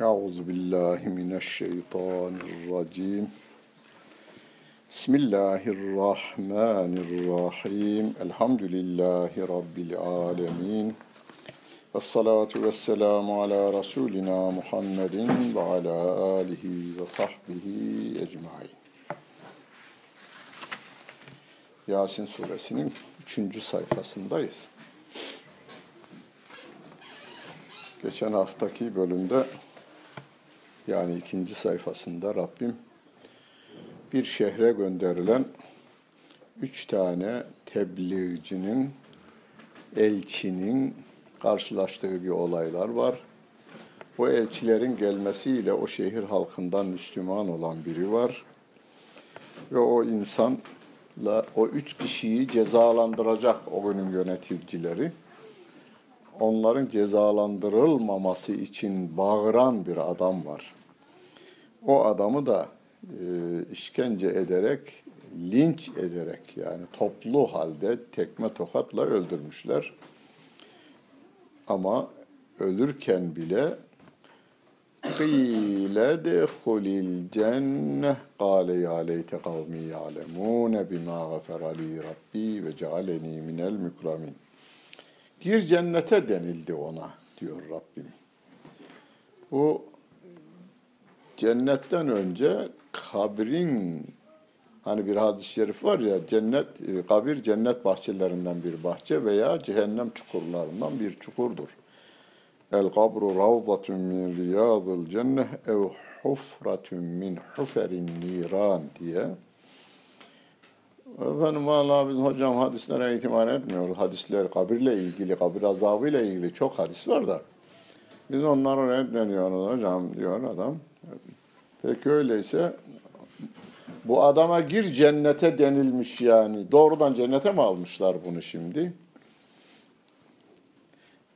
Euzu billahi mineşşeytanirracim. Bismillahirrahmanirrahim. Elhamdülillahi rabbil alamin. Ves salatu ves selamu ala rasulina Muhammedin ve ala alihi ve sahbihi ecmaîn. Yasin suresinin 3. sayfasındayız. Geçen haftaki bölümde yani ikinci sayfasında Rabbim bir şehre gönderilen üç tane tebliğcinin, elçinin karşılaştığı bir olaylar var. O elçilerin gelmesiyle o şehir halkından Müslüman olan biri var. Ve o insanla o üç kişiyi cezalandıracak o günün yöneticileri onların cezalandırılmaması için bağıran bir adam var. O adamı da e, işkence ederek, linç ederek yani toplu halde tekme tokatla öldürmüşler. Ama ölürken bile قِيلَ دَخُلِ الْجَنَّةِ قَالَ يَا لَيْتَ قَوْمِي يَعْلَمُونَ بِمَا غَفَرَ لِي رَبِّي وَجَعَلَنِي مِنَ الْمُكْرَمِينَ Gir cennete denildi ona diyor Rabbim. Bu cennetten önce kabrin hani bir hadis-i şerif var ya cennet kabir cennet bahçelerinden bir bahçe veya cehennem çukurlarından bir çukurdur. El kabru ravzatun min riyadil cenneh ev hufratun min huferin niran diye Efendim valla biz hocam hadislere itibar etmiyoruz. Hadisler kabirle ilgili, kabir azabıyla ilgili çok hadis var da. Biz onları reddediyoruz hocam diyor adam. Peki öyleyse bu adama gir cennete denilmiş yani. Doğrudan cennete mi almışlar bunu şimdi?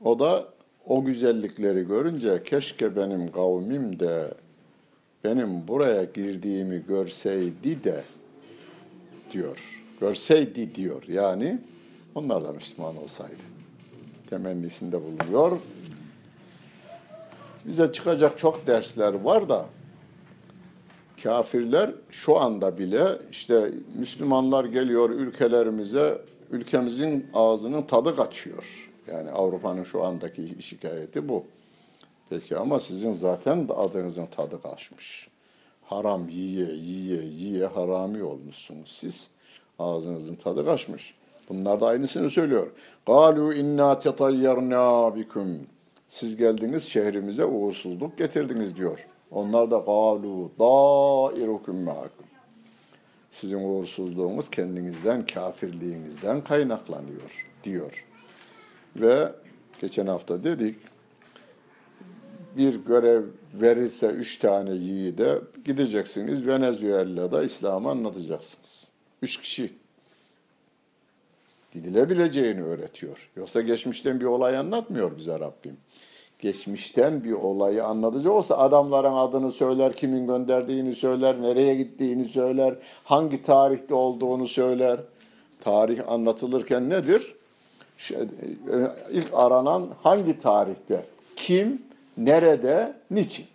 O da o güzellikleri görünce keşke benim kavmim de benim buraya girdiğimi görseydi de diyor. Görseydi diyor. Yani onlar da Müslüman olsaydı. Temennisinde bulunuyor. Bize çıkacak çok dersler var da kafirler şu anda bile işte Müslümanlar geliyor ülkelerimize ülkemizin ağzının tadı kaçıyor. Yani Avrupa'nın şu andaki şikayeti bu. Peki ama sizin zaten adınızın tadı kaçmış haram yiye yiye yiye harami olmuşsunuz siz. Ağzınızın tadı kaçmış. Bunlar da aynısını söylüyor. Galu inna tetayyarna bikum. Siz geldiniz şehrimize uğursuzluk getirdiniz diyor. Onlar da galu dairukum ma'akum. Sizin uğursuzluğunuz kendinizden, kafirliğinizden kaynaklanıyor diyor. Ve geçen hafta dedik bir görev verirse üç tane yiğide gideceksiniz Venezuela'da İslam'ı anlatacaksınız. Üç kişi gidilebileceğini öğretiyor. Yoksa geçmişten bir olay anlatmıyor bize Rabbim. Geçmişten bir olayı anlatıcı olsa adamların adını söyler, kimin gönderdiğini söyler, nereye gittiğini söyler, hangi tarihte olduğunu söyler. Tarih anlatılırken nedir? E, ilk aranan hangi tarihte, kim, nerede, niçin?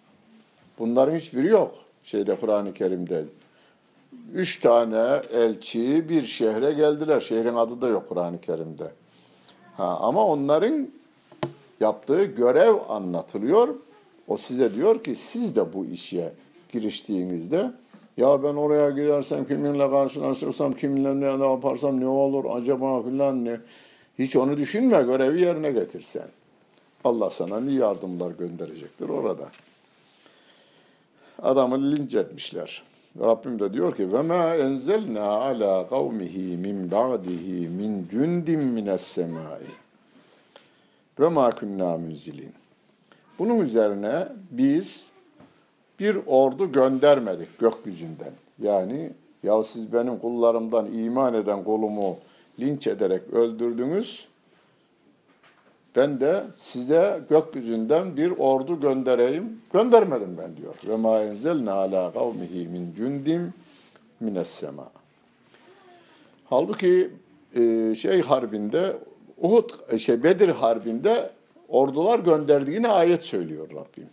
Bunların hiçbiri yok şeyde Kur'an-ı Kerim'de. Üç tane elçi bir şehre geldiler. Şehrin adı da yok Kur'an-ı Kerim'de. Ha, ama onların yaptığı görev anlatılıyor. O size diyor ki siz de bu işe giriştiğinizde ya ben oraya gidersem kiminle karşılaşırsam kiminle ne yaparsam ne olur acaba filan ne. Hiç onu düşünme görevi yerine getirsen. Allah sana ne yardımlar gönderecektir orada. Adamı linç etmişler. Rabbim de diyor ki ve ma enzelna ala kavmihi min ba'dihi min cundin mines semai ve ma kunna munzilin. Bunun üzerine biz bir ordu göndermedik gökyüzünden. Yani ya siz benim kullarımdan iman eden kulumu linç ederek öldürdünüz. Ben de size gökyüzünden bir ordu göndereyim. Göndermedim ben diyor. Ve ma enzelna ala kavmihi min cundim mines sema. Halbuki e, şey harbinde Uhud e, şey Bedir harbinde ordular gönderdiğini ayet söylüyor Rabbim.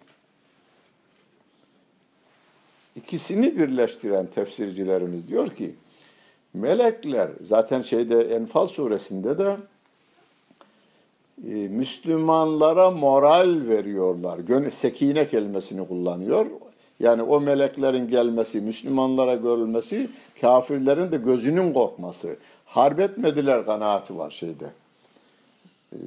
ikisini birleştiren tefsircilerimiz diyor ki melekler zaten şeyde Enfal suresinde de Müslümanlara moral veriyorlar. Sekine kelimesini kullanıyor. Yani o meleklerin gelmesi, Müslümanlara görülmesi, kafirlerin de gözünün korkması. Harp etmediler kanaati var şeyde. E,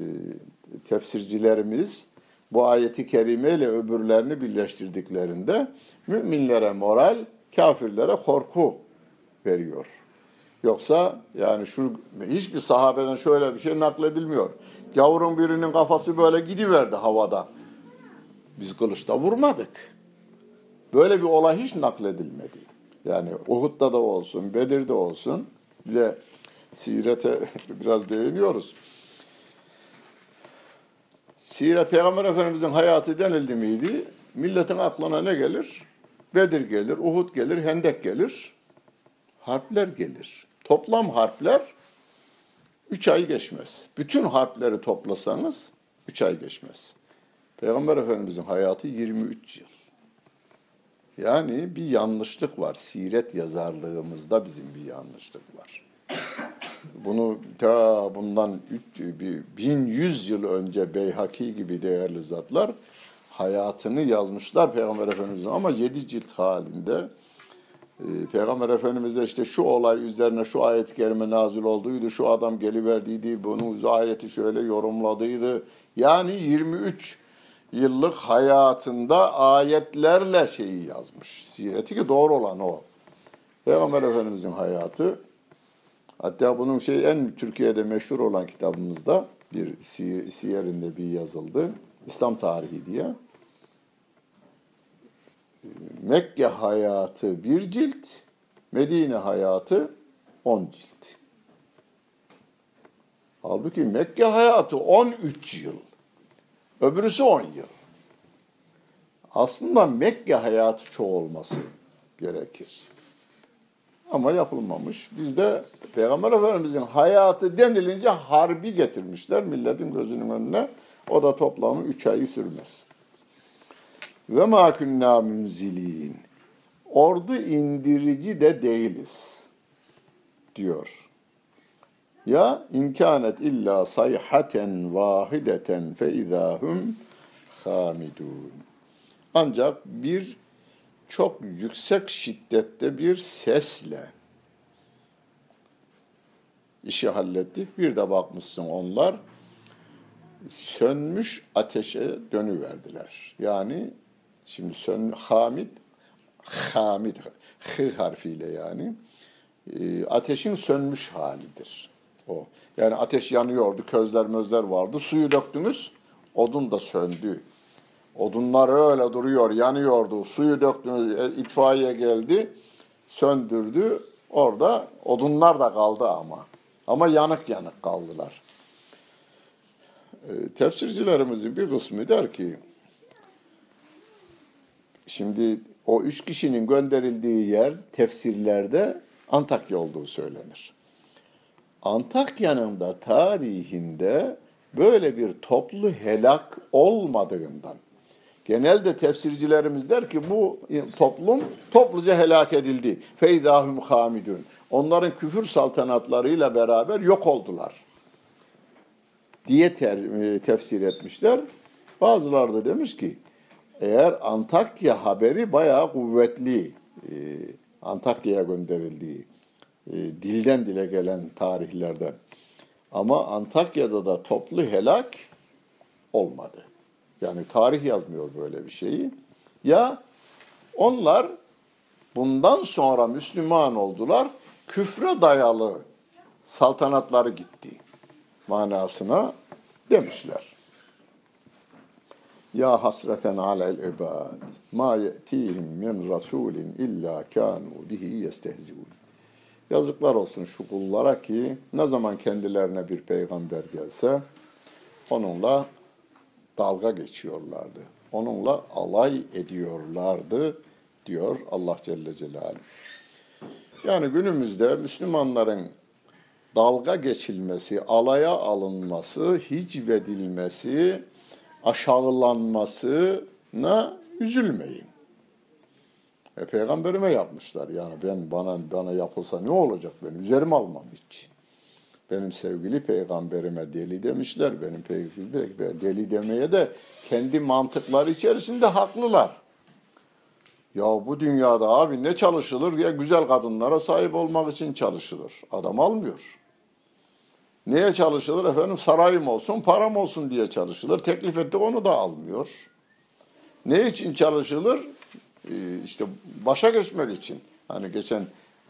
tefsircilerimiz bu ayeti kerimeyle öbürlerini birleştirdiklerinde müminlere moral, kafirlere korku veriyor. Yoksa yani şu hiçbir sahabeden şöyle bir şey nakledilmiyor. Gavurun birinin kafası böyle gidiverdi havada. Biz kılıçta vurmadık. Böyle bir olay hiç nakledilmedi. Yani Uhud'da da olsun, Bedir'de olsun. Bir de sirete biraz değiniyoruz. Siret Peygamber Efendimizin hayatı denildi miydi? Milletin aklına ne gelir? Bedir gelir, Uhud gelir, Hendek gelir. Harpler gelir. Toplam harpler üç ay geçmez. Bütün harpleri toplasanız üç ay geçmez. Peygamber Efendimizin hayatı 23 yıl. Yani bir yanlışlık var. Siret yazarlığımızda bizim bir yanlışlık var. Bunu ta bundan 1100 yıl önce Beyhaki gibi değerli zatlar hayatını yazmışlar Peygamber Efendimiz'in ama yedi cilt halinde Peygamber Efendimiz de işte şu olay üzerine şu ayet-i kerime nazil olduydu, şu adam geliverdiydi, bunun ayeti şöyle yorumladıydı. Yani 23 yıllık hayatında ayetlerle şeyi yazmış. Sireti ki doğru olan o. Peygamber Efendimiz'in hayatı Hatta bunun şey en Türkiye'de meşhur olan kitabımızda bir siyerinde bir yazıldı. İslam tarihi diye. Mekke hayatı bir cilt, Medine hayatı on cilt. Halbuki Mekke hayatı 13 yıl. Öbürüsü 10 yıl. Aslında Mekke hayatı çoğu olması gerekir. Ama yapılmamış. Bizde Peygamber Efendimizin hayatı denilince harbi getirmişler milletin gözünün önüne. O da toplamı üç ayı sürmez. Ve ma kunna münzilin. Ordu indirici de değiliz diyor. Ya imkanet illa sayhaten vahideten fe izahum hamidun. Ancak bir çok yüksek şiddette bir sesle işi hallettik. Bir de bakmışsın onlar sönmüş ateşe dönüverdiler. Yani şimdi sön Hamid Hamid H harfiyle yani e, ateşin sönmüş halidir o. Yani ateş yanıyordu, közler mözler vardı. Suyu döktünüz, odun da söndü. Odunlar öyle duruyor, yanıyordu. Suyu döktünüz, e, itfaiye geldi, söndürdü. Orada odunlar da kaldı ama. Ama yanık yanık kaldılar. E, tefsircilerimizin bir kısmı der ki, şimdi o üç kişinin gönderildiği yer tefsirlerde Antakya olduğu söylenir. Antakya'nın da tarihinde böyle bir toplu helak olmadığından Genelde tefsircilerimiz der ki bu toplum topluca helak edildi. Feydahum hamidun. Onların küfür saltanatlarıyla beraber yok oldular diye ter, e, tefsir etmişler. Bazıları da demiş ki eğer Antakya haberi bayağı kuvvetli, e, Antakya'ya gönderildiği, e, dilden dile gelen tarihlerden. Ama Antakya'da da toplu helak olmadı. Yani tarih yazmıyor böyle bir şeyi. Ya onlar bundan sonra Müslüman oldular, küfre dayalı saltanatları gitti manasına demişler. Ya hasreten alel ibad ma ye'tihim min rasulin illa kanu bihi yestehziun. Yazıklar olsun şu kullara ki ne zaman kendilerine bir peygamber gelse onunla dalga geçiyorlardı. Onunla alay ediyorlardı diyor Allah Celle Celaluhu. Yani günümüzde Müslümanların dalga geçilmesi, alaya alınması, hicvedilmesi, aşağılanmasına üzülmeyin. E, peygamberime yapmışlar. Yani ben bana bana yapılsa ne olacak ben üzerime almam hiç. Benim sevgili peygamberime deli demişler. Benim peygamberime deli demeye de kendi mantıkları içerisinde haklılar. Ya bu dünyada abi ne çalışılır ya güzel kadınlara sahip olmak için çalışılır. Adam almıyor. Neye çalışılır efendim? Sarayım olsun, param olsun diye çalışılır. Teklif etti onu da almıyor. Ne için çalışılır? Ee, işte başa geçmek için. Hani geçen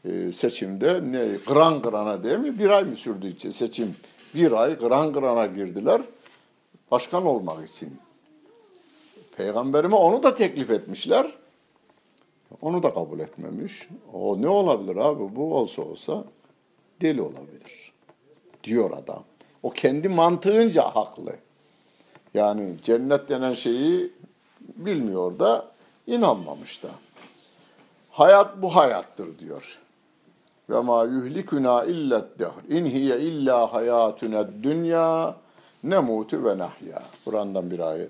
e, seçimde ne kıran kırana değil mi? Bir ay mı sürdü seçim? Bir ay kıran kırana girdiler. Başkan olmak için. Peygamberime onu da teklif etmişler. Onu da kabul etmemiş. O ne olabilir abi? Bu olsa olsa deli olabilir. Diyor adam. O kendi mantığınca haklı. Yani cennet denen şeyi bilmiyor da inanmamış da. Hayat bu hayattır diyor. Ve ma yuhlikuna illet dehr. İn hiye illa hayatuna dünya nemutu ve nahya. Kur'an'dan bir ayet.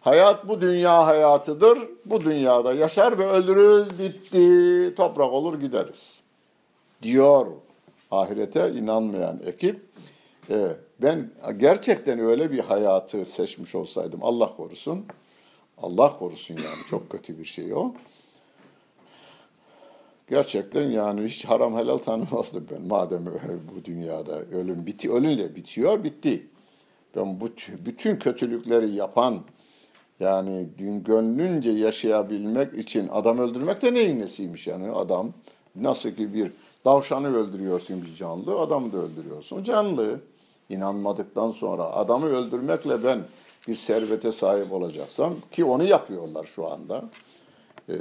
Hayat bu dünya hayatıdır. Bu dünyada yaşar ve öldürür, bitti, toprak olur gideriz. Diyor ahirete inanmayan ekip. Ee, ben gerçekten öyle bir hayatı seçmiş olsaydım Allah korusun. Allah korusun yani çok kötü bir şey o. Gerçekten yani hiç haram helal tanımazdım ben. Madem bu dünyada ölüm biti, ölünle bitiyor, bitti. Ben bu bütün kötülükleri yapan, yani dün gönlünce yaşayabilmek için adam öldürmek de neyin nesiymiş yani adam nasıl ki bir davşanı öldürüyorsun bir canlı adamı da öldürüyorsun canlı inanmadıktan sonra adamı öldürmekle ben bir servete sahip olacaksam ki onu yapıyorlar şu anda e,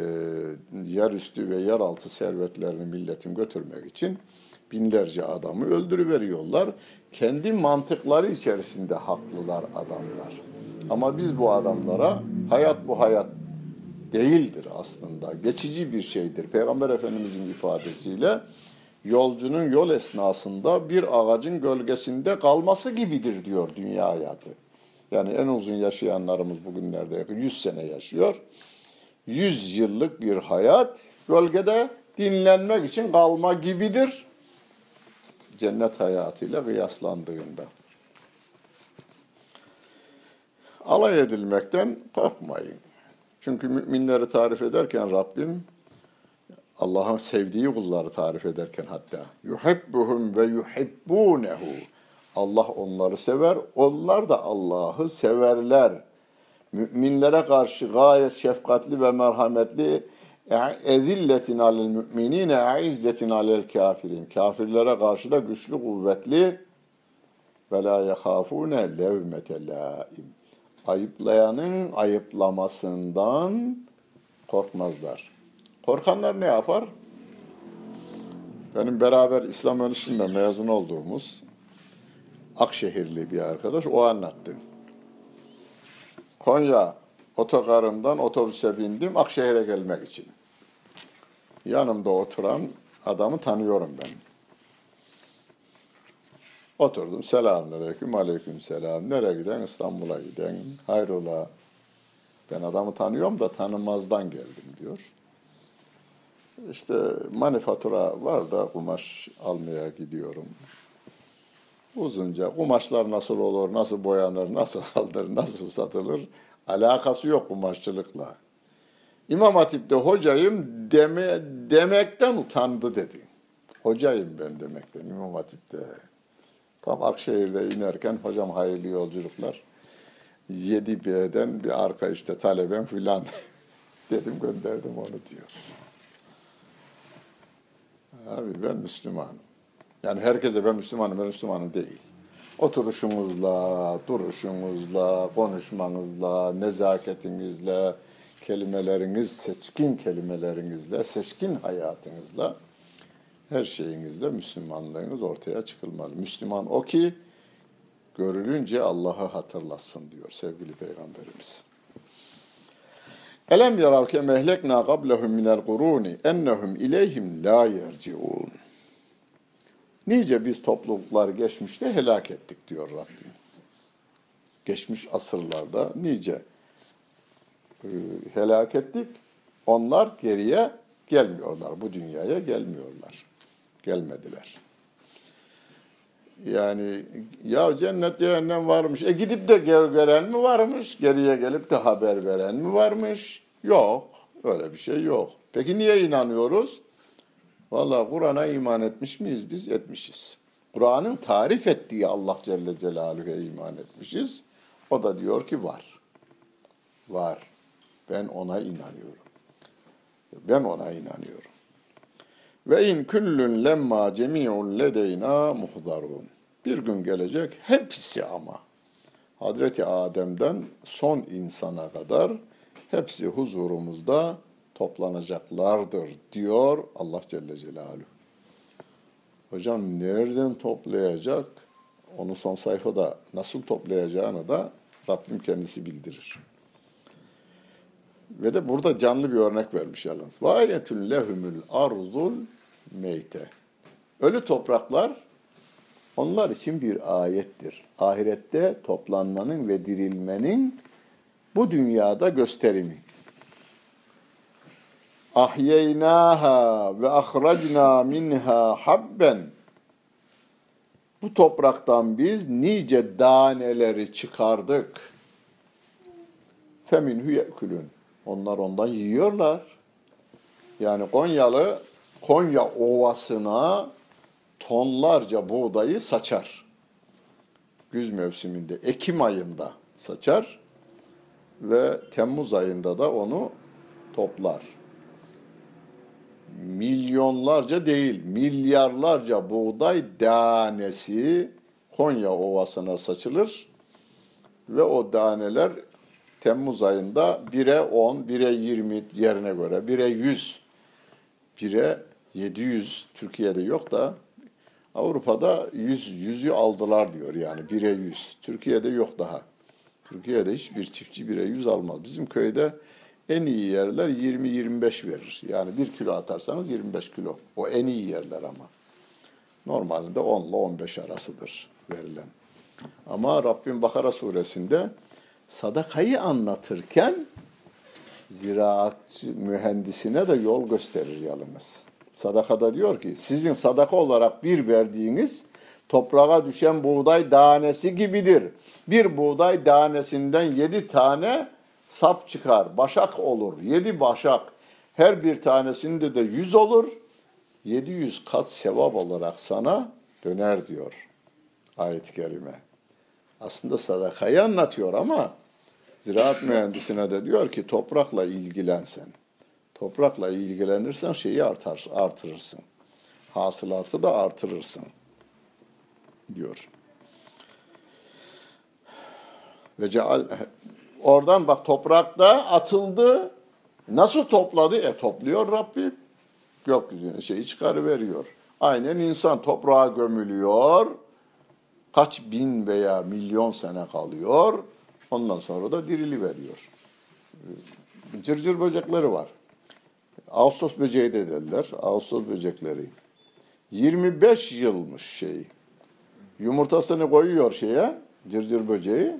yerüstü ve yeraltı servetlerini milletin götürmek için binlerce adamı öldürüveriyorlar. Kendi mantıkları içerisinde haklılar adamlar. Ama biz bu adamlara hayat bu hayat değildir aslında. Geçici bir şeydir. Peygamber Efendimizin ifadesiyle yolcunun yol esnasında bir ağacın gölgesinde kalması gibidir diyor dünya hayatı. Yani en uzun yaşayanlarımız bugünlerde 100 sene yaşıyor. 100 yıllık bir hayat gölgede dinlenmek için kalma gibidir. Cennet hayatıyla kıyaslandığında. alay edilmekten korkmayın. Çünkü müminleri tarif ederken Rabbim Allah'ın sevdiği kulları tarif ederken hatta yuhibbuhum ve yuhibbunehu Allah onları sever, onlar da Allah'ı severler. Müminlere karşı gayet şefkatli ve merhametli ezilletin alel müminine izzetin alel kafirin. Kafirlere karşı da güçlü, kuvvetli ve la yehafune levmete laim ayıplayanın ayıplamasından korkmazlar. Korkanlar ne yapar? Benim beraber İslam Ölüsü'nde mezun olduğumuz Akşehirli bir arkadaş o anlattı. Konya otogarından otobüse bindim Akşehir'e gelmek için. Yanımda oturan adamı tanıyorum ben. Oturdum. Selamünaleyküm, aleyküm selam. Nereye giden? İstanbul'a giden. Hayrola. Ben adamı tanıyorum da tanımazdan geldim diyor. İşte manifatura var da kumaş almaya gidiyorum. Uzunca kumaşlar nasıl olur, nasıl boyanır, nasıl aldır, nasıl satılır alakası yok kumaşçılıkla. İmam Hatip'te hocayım deme, demekten utandı dedi. Hocayım ben demekten İmam Hatip'te. Tam Akşehir'de inerken hocam hayırlı yolculuklar. 7B'den bir arka işte talebem filan dedim gönderdim onu diyor. Abi ben Müslümanım. Yani herkese ben Müslümanım, ben Müslümanım değil. Oturuşunuzla, duruşunuzla, konuşmanızla, nezaketinizle, kelimeleriniz, seçkin kelimelerinizle, seçkin hayatınızla her şeyinizde Müslümanlığınız ortaya çıkılmalı. Müslüman o ki görülünce Allah'ı hatırlasın diyor sevgili Peygamberimiz. Elem yarav ke mehlekna qablahum minel kuruni ennehum ileyhim la yerciun. Nice biz topluluklar geçmişte helak ettik diyor Rabbim. Geçmiş asırlarda nice e, helak ettik. Onlar geriye gelmiyorlar. Bu dünyaya gelmiyorlar. Gelmediler. Yani ya cennet cehennem varmış. E gidip de gel veren mi varmış? Geriye gelip de haber veren mi varmış? Yok. Öyle bir şey yok. Peki niye inanıyoruz? Vallahi Kur'an'a iman etmiş miyiz? Biz etmişiz. Kur'an'ın tarif ettiği Allah Celle Celaluhu'ya iman etmişiz. O da diyor ki var. Var. Ben ona inanıyorum. Ben ona inanıyorum. Ve in küllün lemma cemi'un ledeyna muhdarun. Bir gün gelecek hepsi ama. Hazreti Adem'den son insana kadar hepsi huzurumuzda toplanacaklardır diyor Allah Celle Celaluhu. Hocam nereden toplayacak? Onu son sayfada nasıl toplayacağını da Rabbim kendisi bildirir. Ve de burada canlı bir örnek vermiş yalnız. Vayetün lehumul arzul meyte. Ölü topraklar onlar için bir ayettir. Ahirette toplanmanın ve dirilmenin bu dünyada gösterimi. Ahyeynaha ve ahracna minha habben. Bu topraktan biz nice daneleri çıkardık. Feminhu yekulun. Onlar ondan yiyorlar. Yani Konyalı Konya Ovası'na tonlarca buğdayı saçar. Güz mevsiminde, Ekim ayında saçar ve Temmuz ayında da onu toplar. Milyonlarca değil, milyarlarca buğday tanesi Konya Ovası'na saçılır ve o daneler Temmuz ayında 1'e 10, 1'e 20 yerine göre, 1'e 100, 1'e 700 Türkiye'de yok da Avrupa'da 100 yüzü aldılar diyor yani 1'e 100. Türkiye'de yok daha. Türkiye'de hiçbir çiftçi 1'e 100 almaz. Bizim köyde en iyi yerler 20-25 verir. Yani 1 kilo atarsanız 25 kilo. O en iyi yerler ama. Normalde 10 ile 15 arasıdır verilen. Ama Rabbim Bakara suresinde sadakayı anlatırken ziraat mühendisine de yol gösterir yalnız. Sadakada diyor ki sizin sadaka olarak bir verdiğiniz toprağa düşen buğday tanesi gibidir. Bir buğday tanesinden yedi tane sap çıkar, başak olur. Yedi başak. Her bir tanesinde de yüz olur. Yedi yüz kat sevap olarak sana döner diyor ayet-i kerime. Aslında sadakayı anlatıyor ama ziraat mühendisine de diyor ki toprakla ilgilensen. Toprakla ilgilenirsen şeyi artar, artırırsın. Hasılatı da artırırsın diyor. Ve ceal, oradan bak toprakta atıldı. Nasıl topladı? E topluyor Rabbim. Gökyüzüne şeyi çıkarıveriyor. Aynen insan toprağa gömülüyor. Kaç bin veya milyon sene kalıyor. Ondan sonra da dirili veriyor. Cırcır böcekleri var. Ağustos böceği de derler. Ağustos böcekleri. 25 yılmış şey. Yumurtasını koyuyor şeye, cırcır böceği.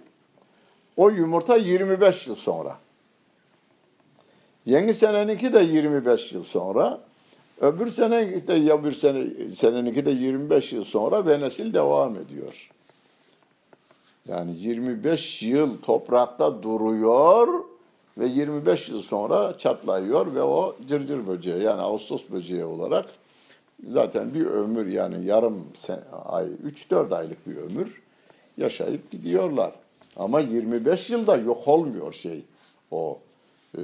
O yumurta 25 yıl sonra. Yeni seneninki de 25 yıl sonra. Öbür sene de ya bir sene seneninki de 25 yıl sonra ve nesil devam ediyor. Yani 25 yıl toprakta duruyor ve 25 yıl sonra çatlıyor ve o cırcır böceği yani Ağustos böceği olarak zaten bir ömür yani yarım ay 3-4 aylık bir ömür yaşayıp gidiyorlar. Ama 25 yılda yok olmuyor şey o. Ee,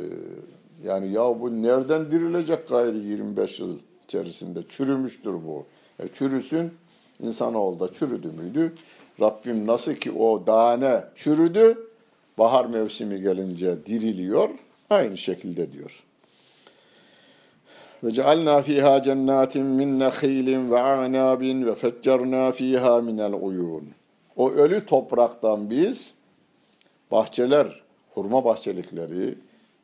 yani ya bu nereden dirilecek gayri 25 yıl içerisinde çürümüştür bu. E, çürüsün insanoğlu da çürüdü müydü? Rabbim nasıl ki o tane çürüdü, bahar mevsimi gelince diriliyor, aynı şekilde diyor. Ve cealna fiha cennetin min nehilin ve anabin ve feccerna fiha minel uyun. O ölü topraktan biz bahçeler, hurma bahçelikleri,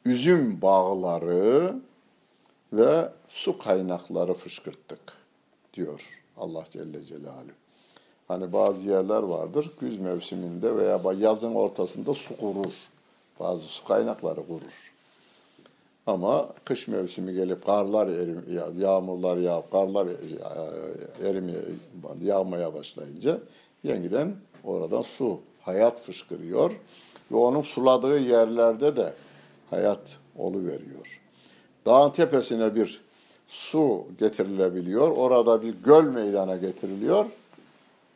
üzüm bağları ve su kaynakları fışkırttık diyor Allah Celle Celaluhu. Hani bazı yerler vardır, güz mevsiminde veya yazın ortasında su kurur. Bazı su kaynakları kurur. Ama kış mevsimi gelip karlar erim, ya- yağmurlar yağıp karlar e, erimeye, yağmaya başlayınca yeniden oradan su, hayat fışkırıyor. Ve onun suladığı yerlerde de hayat oluveriyor. Dağın tepesine bir su getirilebiliyor. Orada bir göl meydana getiriliyor.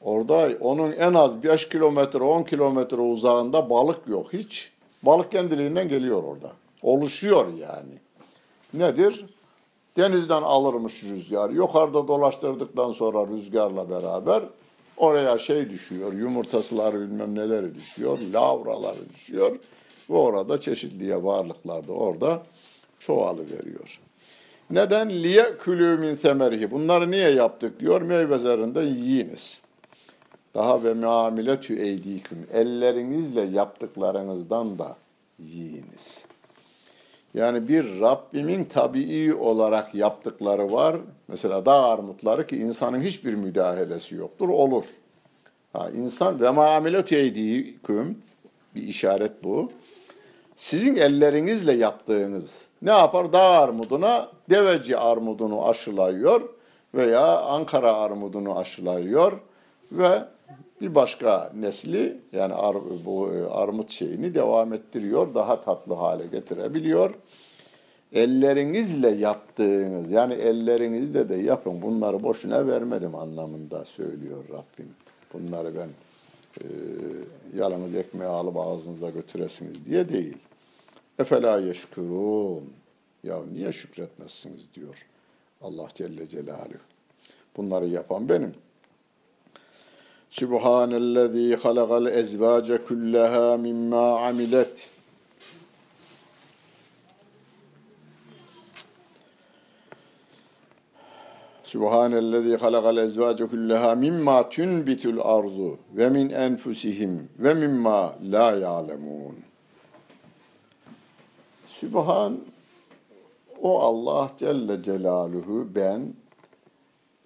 Orada onun en az 5 kilometre, 10 kilometre uzağında balık yok hiç. Balık kendiliğinden geliyor orada. Oluşuyor yani. Nedir? Denizden alırmış rüzgar. Yukarıda dolaştırdıktan sonra rüzgarla beraber oraya şey düşüyor. Yumurtasıları bilmem neleri düşüyor. Lavraları düşüyor. Ve orada çeşitli varlıklar da orada çoğalıveriyor. Neden? Liye külü min semerihi. Bunları niye yaptık diyor. Meyvelerinden yiyiniz. Daha ve muamiletü eydiküm. Ellerinizle yaptıklarınızdan da yiyiniz. Yani bir Rabbimin tabii olarak yaptıkları var. Mesela dağ armutları ki insanın hiçbir müdahalesi yoktur. Olur. Ha, insan ve muamiletü eydiküm bir işaret bu. Sizin ellerinizle yaptığınız ne yapar? Dağ armuduna deveci armudunu aşılayıyor veya Ankara armudunu aşılayıyor ve bir başka nesli yani ar, bu e, armut şeyini devam ettiriyor, daha tatlı hale getirebiliyor. Ellerinizle yaptığınız yani ellerinizle de yapın bunları boşuna vermedim anlamında söylüyor Rabbim. Bunları ben e, yalnız ekmeği alıp ağzınıza götüresiniz diye değil. Efela yeşkurun. Ya niye şükretmezsiniz diyor Allah Celle Celaluhu. Bunları yapan benim. Sübhanellezî halakal ezvâce kullaha mimma amilet. Sübhanellezî halakal ezvâce kullaha mimma tunbitul ardu ve min enfusihim ve mimma la ya'lemûn. Sübhan o Allah Celle Celaluhu ben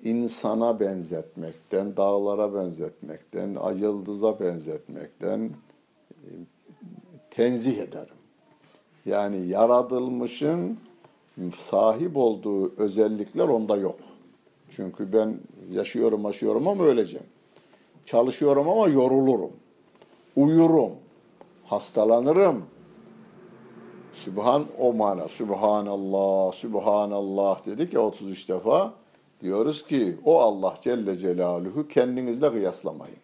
insana benzetmekten, dağlara benzetmekten, yıldıza benzetmekten e, tenzih ederim. Yani yaratılmışın sahip olduğu özellikler onda yok. Çünkü ben yaşıyorum, yaşıyorum ama öleceğim. Çalışıyorum ama yorulurum. Uyurum. Hastalanırım. Sübhan o mana. Sübhanallah, Sübhanallah dedik ya 33 defa. Diyoruz ki o Allah Celle Celaluhu kendinizle kıyaslamayın.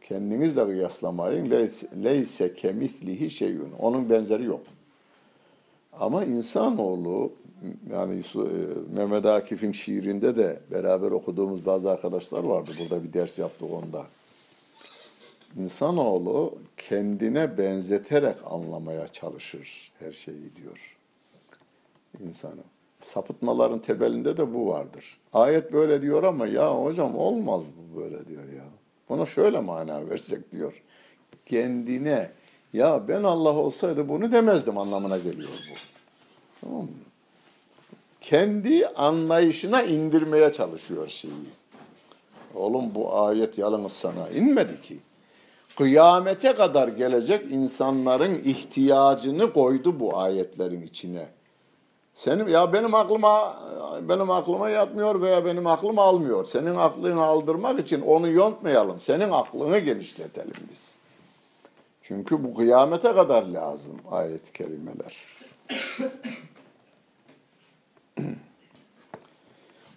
Kendinizle kıyaslamayın. Leyse, kemislihi şeyun. Onun benzeri yok. Ama insanoğlu yani e, Mehmet Akif'in şiirinde de beraber okuduğumuz bazı arkadaşlar vardı. Burada bir ders yaptık onda. İnsanoğlu kendine benzeterek anlamaya çalışır her şeyi diyor insanı. Sapıtmaların tebelinde de bu vardır. Ayet böyle diyor ama ya hocam olmaz bu böyle diyor ya. Buna şöyle mana versek diyor. Kendine ya ben Allah olsaydı bunu demezdim anlamına geliyor bu. Tamam mı? Kendi anlayışına indirmeye çalışıyor şeyi. Oğlum bu ayet yalnız sana inmedi ki. Kıyamete kadar gelecek insanların ihtiyacını koydu bu ayetlerin içine. Senin ya benim aklıma benim aklıma yatmıyor veya benim aklım almıyor. Senin aklını aldırmak için onu yontmayalım. Senin aklını genişletelim biz. Çünkü bu kıyamete kadar lazım ayet-i kerimeler.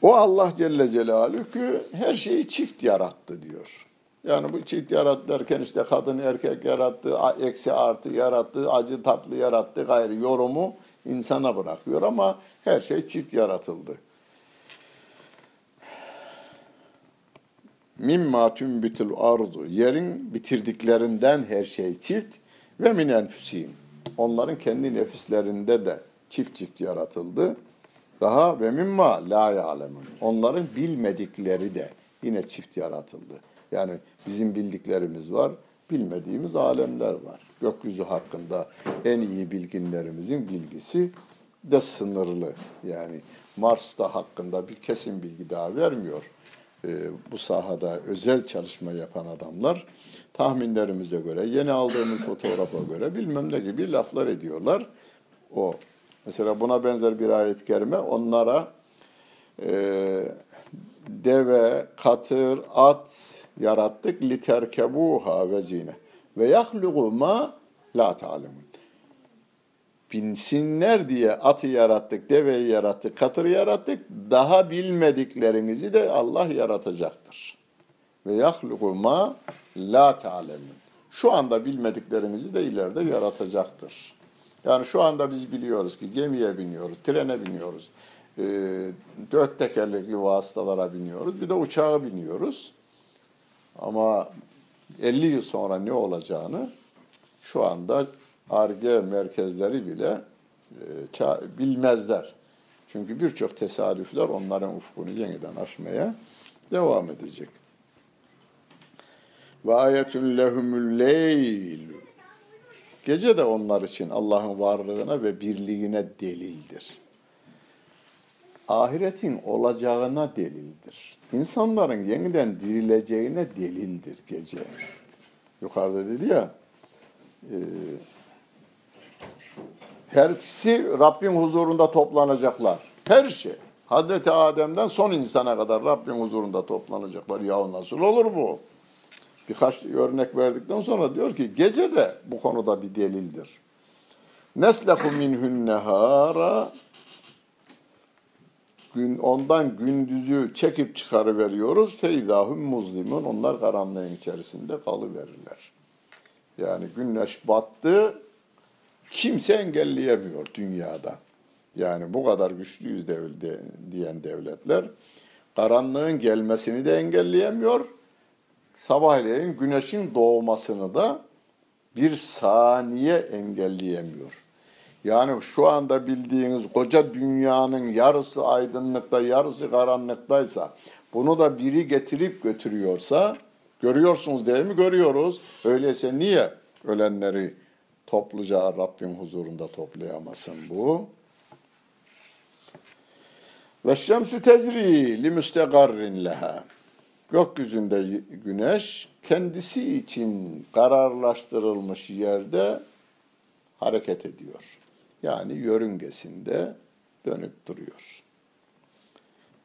o Allah Celle Celaluhu her şeyi çift yarattı diyor. Yani bu çift yarattı derken işte kadın erkek yarattı, eksi artı yarattı, acı tatlı yarattı gayrı yorumu insana bırakıyor ama her şey çift yaratıldı. Mimma tümbitul ardu yerin bitirdiklerinden her şey çift ve min enfüsihim. Onların kendi nefislerinde de çift çift yaratıldı. Daha ve mimma la ya'lemun. Onların bilmedikleri de yine çift yaratıldı. Yani bizim bildiklerimiz var, bilmediğimiz alemler var. Gökyüzü hakkında en iyi bilginlerimizin bilgisi de sınırlı. Yani Mars'ta hakkında bir kesin bilgi daha vermiyor. Ee, bu sahada özel çalışma yapan adamlar tahminlerimize göre, yeni aldığımız fotoğrafa göre bilmem ne gibi laflar ediyorlar. O Mesela buna benzer bir ayet-i kerime onlara e, deve, katır, at yarattık literkebuha ve zine ve yahlugu ma la ta'lemun. Binsinler diye atı yarattık, deveyi yarattık, katırı yarattık. Daha bilmediklerinizi de Allah yaratacaktır. Ve yahlugu ma la ta'lemun. Şu anda bilmediklerimizi de ileride yaratacaktır. Yani şu anda biz biliyoruz ki gemiye biniyoruz, trene biniyoruz, e, dört tekerlekli vasıtalara biniyoruz, bir de uçağa biniyoruz. Ama 50 yıl sonra ne olacağını şu anda ARGE merkezleri bile e, bilmezler. Çünkü birçok tesadüfler onların ufkunu yeniden aşmaya devam edecek. Ve ayetun lehumul leyl. Gece de onlar için Allah'ın varlığına ve birliğine delildir. Ahiretin olacağına delildir. İnsanların yeniden dirileceğine delildir gece. Yukarıda dedi ya, e, hepsi Rabbin huzurunda toplanacaklar. Her şey. Hazreti Adem'den son insana kadar Rabbin huzurunda toplanacaklar. Ya nasıl olur bu? Birkaç örnek verdikten sonra diyor ki gece de bu konuda bir delildir. Neslehu minhun nehara gün ondan gündüzü çekip çıkarıveriyoruz. Feydahum muzlimun. Onlar karanlığın içerisinde kalıverirler. Yani güneş battı. Kimse engelleyemiyor dünyada. Yani bu kadar güçlüyüz devlet, diyen devletler karanlığın gelmesini de engelleyemiyor. Sabahleyin güneşin doğmasını da bir saniye engelleyemiyor. Yani şu anda bildiğiniz koca dünyanın yarısı aydınlıkta, yarısı karanlıktaysa bunu da biri getirip götürüyorsa görüyorsunuz değil mi? Görüyoruz. Öyleyse niye ölenleri topluca Rabbim huzurunda toplayamasın bu? Ve şemsü tezri li müstegarrin leha. Gökyüzünde güneş kendisi için kararlaştırılmış yerde hareket ediyor. Yani yörüngesinde dönüp duruyor.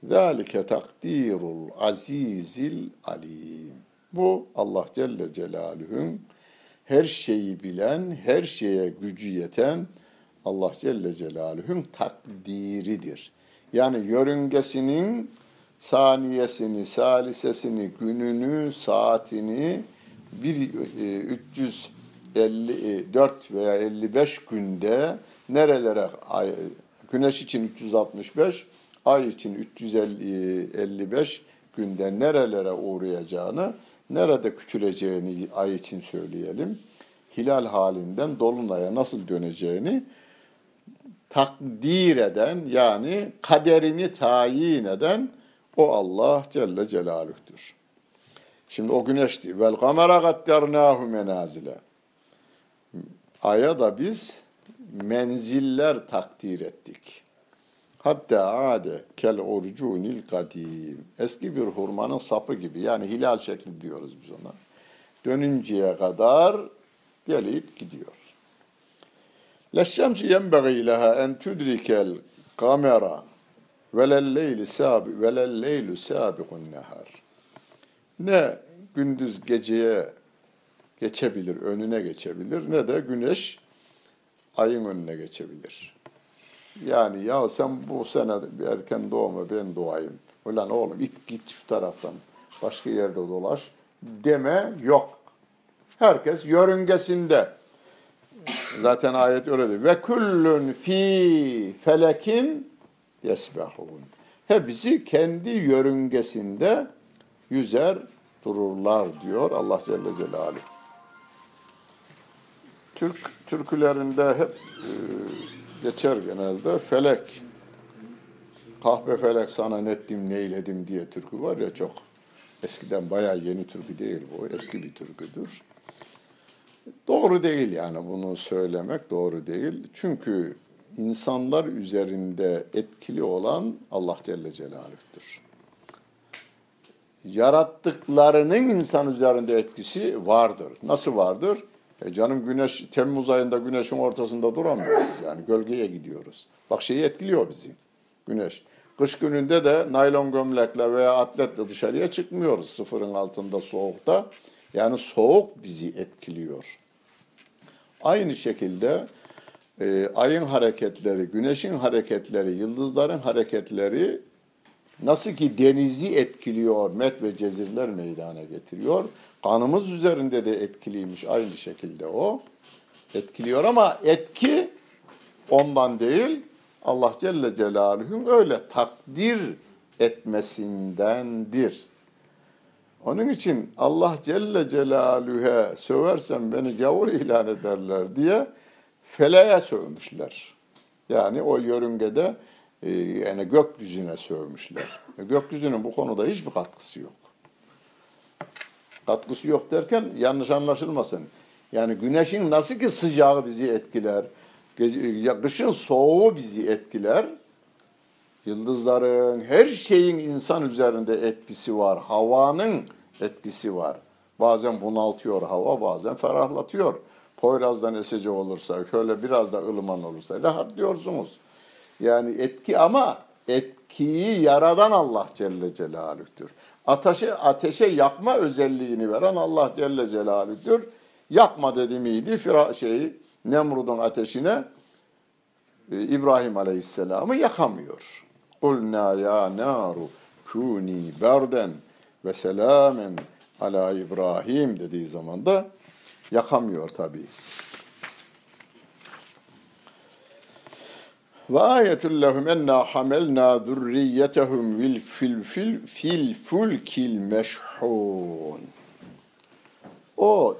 Zalike takdirul azizil alim. Bu Allah Celle Celaluhu'nun her şeyi bilen, her şeye gücü yeten Allah Celle Celaluhu'nun takdiridir. Yani yörüngesinin saniyesini, salisesini, gününü, saatini bir 354 e, veya 55 günde nerelere ay, güneş için 365, ay için 355 günde nerelere uğrayacağını, nerede küçüleceğini ay için söyleyelim. Hilal halinden dolunaya nasıl döneceğini takdir eden yani kaderini tayin eden o Allah Celle Celaluh'tür. Şimdi o güneşti. Vel kamera gaddernâhu menazile. Aya da biz menziller takdir ettik. Hatta ade kel urcunil kadim. Eski bir hurmanın sapı gibi yani hilal şekli diyoruz biz ona. Dönünceye kadar gelip gidiyor. Leşşemsi yenbeği leha en tudrikel kamera velelleyli sabi velelleylu sabiqun nehar. Ne gündüz geceye geçebilir, önüne geçebilir ne de güneş ayın önüne geçebilir. Yani ya sen bu sene erken doğma ben doğayım. Ulan oğlum it git şu taraftan başka yerde dolaş deme yok. Herkes yörüngesinde. Zaten ayet öyle diyor. Ve kullun fi felekin yesbehun. Hepsi kendi yörüngesinde yüzer dururlar diyor Allah Celle Celaluhu. Türk türkülerinde hep e, geçer genelde felek. Kahpe felek sana nettim neyledim diye türkü var ya çok. Eskiden bayağı yeni türkü değil bu. Eski bir türküdür. Doğru değil yani bunu söylemek doğru değil. Çünkü insanlar üzerinde etkili olan Allah Celle Celaluh'tür. Yarattıklarının insan üzerinde etkisi vardır. Nasıl vardır? E canım güneş Temmuz ayında güneşin ortasında duramıyoruz. Yani gölgeye gidiyoruz. Bak şeyi etkiliyor bizi. Güneş. Kış gününde de naylon gömlekle veya atletle dışarıya çıkmıyoruz sıfırın altında soğukta. Yani soğuk bizi etkiliyor. Aynı şekilde e, ayın hareketleri, güneşin hareketleri, yıldızların hareketleri nasıl ki denizi etkiliyor, met ve cezirler meydana getiriyor. Kanımız üzerinde de etkiliymiş aynı şekilde o. Etkiliyor ama etki ondan değil, Allah Celle Celaluhu'nun öyle takdir etmesindendir. Onun için Allah Celle Celaluhu'ya söversen beni gavur ilan ederler diye feleğe sövmüşler. Yani o yörüngede e, yani gökyüzüne sövmüşler. E, gökyüzünün bu konuda hiçbir katkısı yok. Katkısı yok derken yanlış anlaşılmasın. Yani güneşin nasıl ki sıcağı bizi etkiler, kışın soğuğu bizi etkiler. Yıldızların, her şeyin insan üzerinde etkisi var. Havanın etkisi var. Bazen bunaltıyor hava, bazen ferahlatıyor. Poyraz'dan esecek olursa, şöyle biraz da ılıman olursa rahatlıyorsunuz. Yani etki ama etkiyi yaradan Allah Celle Celaluh'tür. Ateşe, ateşe yakma özelliğini veren Allah Celle Celaluh'tür. Yakma dedi miydi Fira şeyi Nemrud'un ateşine e, İbrahim Aleyhisselam'ı yakamıyor. Kulna ya naru kuni berden ve selamen ala İbrahim dediği zaman da yakamıyor tabii. Ve ayetul lehum enna hamelna zurriyetehum fil fil fil fil. O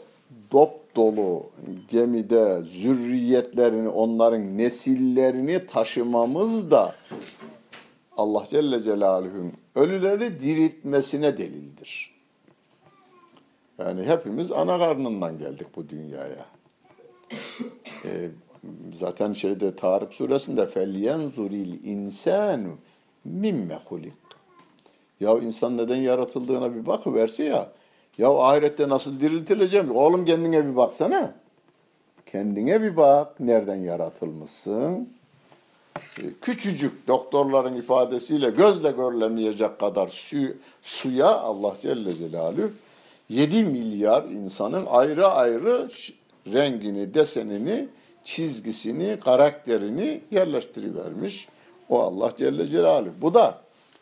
dop dolu gemide zürriyetlerini, onların nesillerini taşımamız da Allah Celle Celaluhu'nun ölüleri diriltmesine delildir. Yani hepimiz ana karnından geldik bu dünyaya. Ee, zaten şeyde Tarık suresinde felyenzuril insanu mimme hulik. Ya insan neden yaratıldığına bir bakıverse ya. Ya ahirette nasıl diriltileceğim? Oğlum kendine bir baksana. Kendine bir bak. Nereden yaratılmışsın? Ee, küçücük doktorların ifadesiyle gözle görülemeyecek kadar su, suya Allah Celle Celaluhu 7 milyar insanın ayrı ayrı rengini, desenini, çizgisini, karakterini yerleştirivermiş. O Allah Celle Celaluhu. Bu da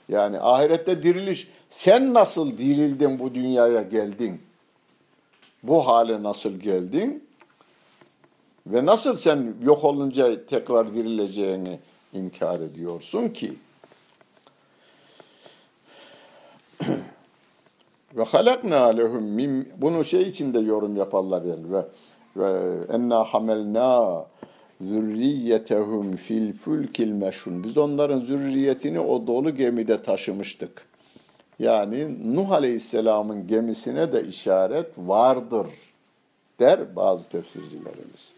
yani ahirette diriliş. Sen nasıl dirildin bu dünyaya geldin? Bu hale nasıl geldin? Ve nasıl sen yok olunca tekrar dirileceğini inkar ediyorsun ki? ve halakna lehum mim bunu şey içinde yorum yaparlar yani ve enna hamelna zürriyetehum fil fulkil meşhun. Biz onların zürriyetini o dolu gemide taşımıştık. Yani Nuh Aleyhisselam'ın gemisine de işaret vardır der bazı tefsircilerimiz.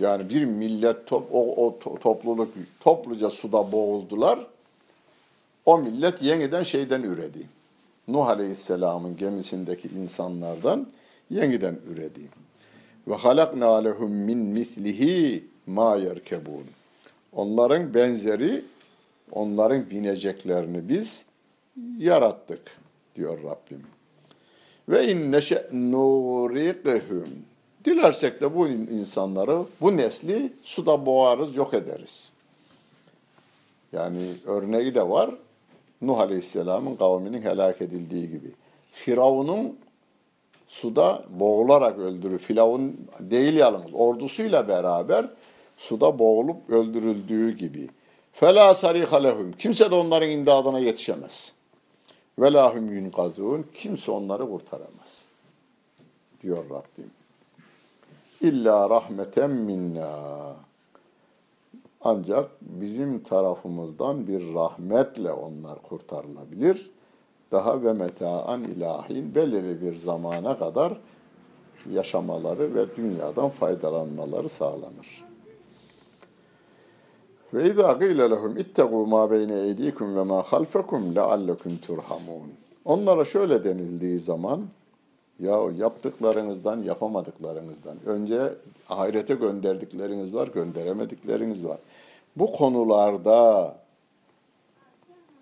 Yani bir millet top, o, o topluluk topluca suda boğuldular. O millet yeniden şeyden üredi. Nuh Aleyhisselam'ın gemisindeki insanlardan yeniden üredi. Ve halakna lehum min mislihi ma yerkebun. Onların benzeri, onların bineceklerini biz yarattık diyor Rabbim. Ve in neşe nuriqhum. Dilersek de bu insanları, bu nesli suda boğarız, yok ederiz. Yani örneği de var. Nuh Aleyhisselam'ın kavminin helak edildiği gibi. Firavun'un suda boğularak öldürür. Firavun değil yalnız ordusuyla beraber suda boğulup öldürüldüğü gibi. Fela sarika lehum. Kimse de onların imdadına yetişemez. Ve lahum yunkazun. Kimse onları kurtaramaz. Diyor Rabbim. İlla rahmeten minna. Ancak bizim tarafımızdan bir rahmetle onlar kurtarılabilir daha ve metaan ilahin belirli bir zamana kadar yaşamaları ve dünyadan faydalanmaları sağlanır. Ve izâ gîle lehum ittegû mâ beyne eydîkum ve mâ halfekum leallekum turhamun. Onlara şöyle denildiği zaman Ya yaptıklarınızdan, yapamadıklarınızdan. Önce ahirete gönderdikleriniz var, gönderemedikleriniz var. Bu konularda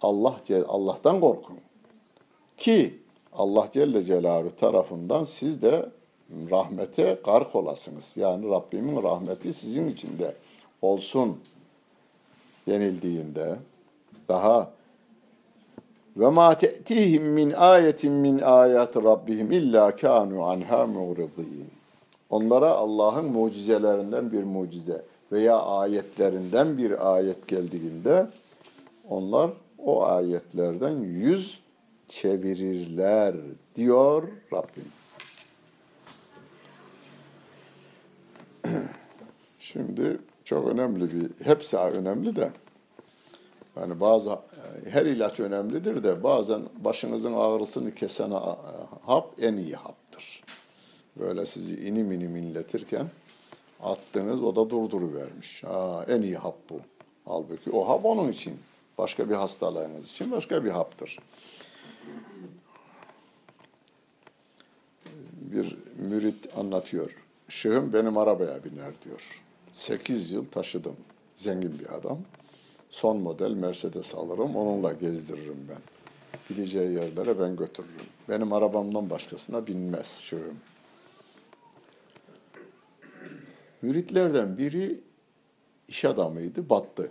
Allah Allah'tan korkun. Ki Allah Celle Celaluhu tarafından siz de rahmete gark olasınız. Yani Rabbimin rahmeti sizin içinde olsun denildiğinde daha ve ma te'tihim min ayetin min ayat rabbihim illa kanu anha mu'ridin. Onlara Allah'ın mucizelerinden bir mucize veya ayetlerinden bir ayet geldiğinde onlar o ayetlerden yüz çevirirler diyor Rabbim. Şimdi çok önemli bir, hepsi önemli de yani bazı her ilaç önemlidir de bazen başınızın ağrısını kesen hap en iyi haptır. Böyle sizi inim inim inletirken attınız o da durduruvermiş. Ha, en iyi hap bu. Halbuki o hap onun için. Başka bir hastalığınız için başka bir haptır. Bir mürit anlatıyor. Şeyhim benim arabaya biner diyor. Sekiz yıl taşıdım. Zengin bir adam. Son model Mercedes alırım, onunla gezdiririm ben. Gideceği yerlere ben götürürüm. Benim arabamdan başkasına binmez şeyhim. Müritlerden biri iş adamıydı, battı.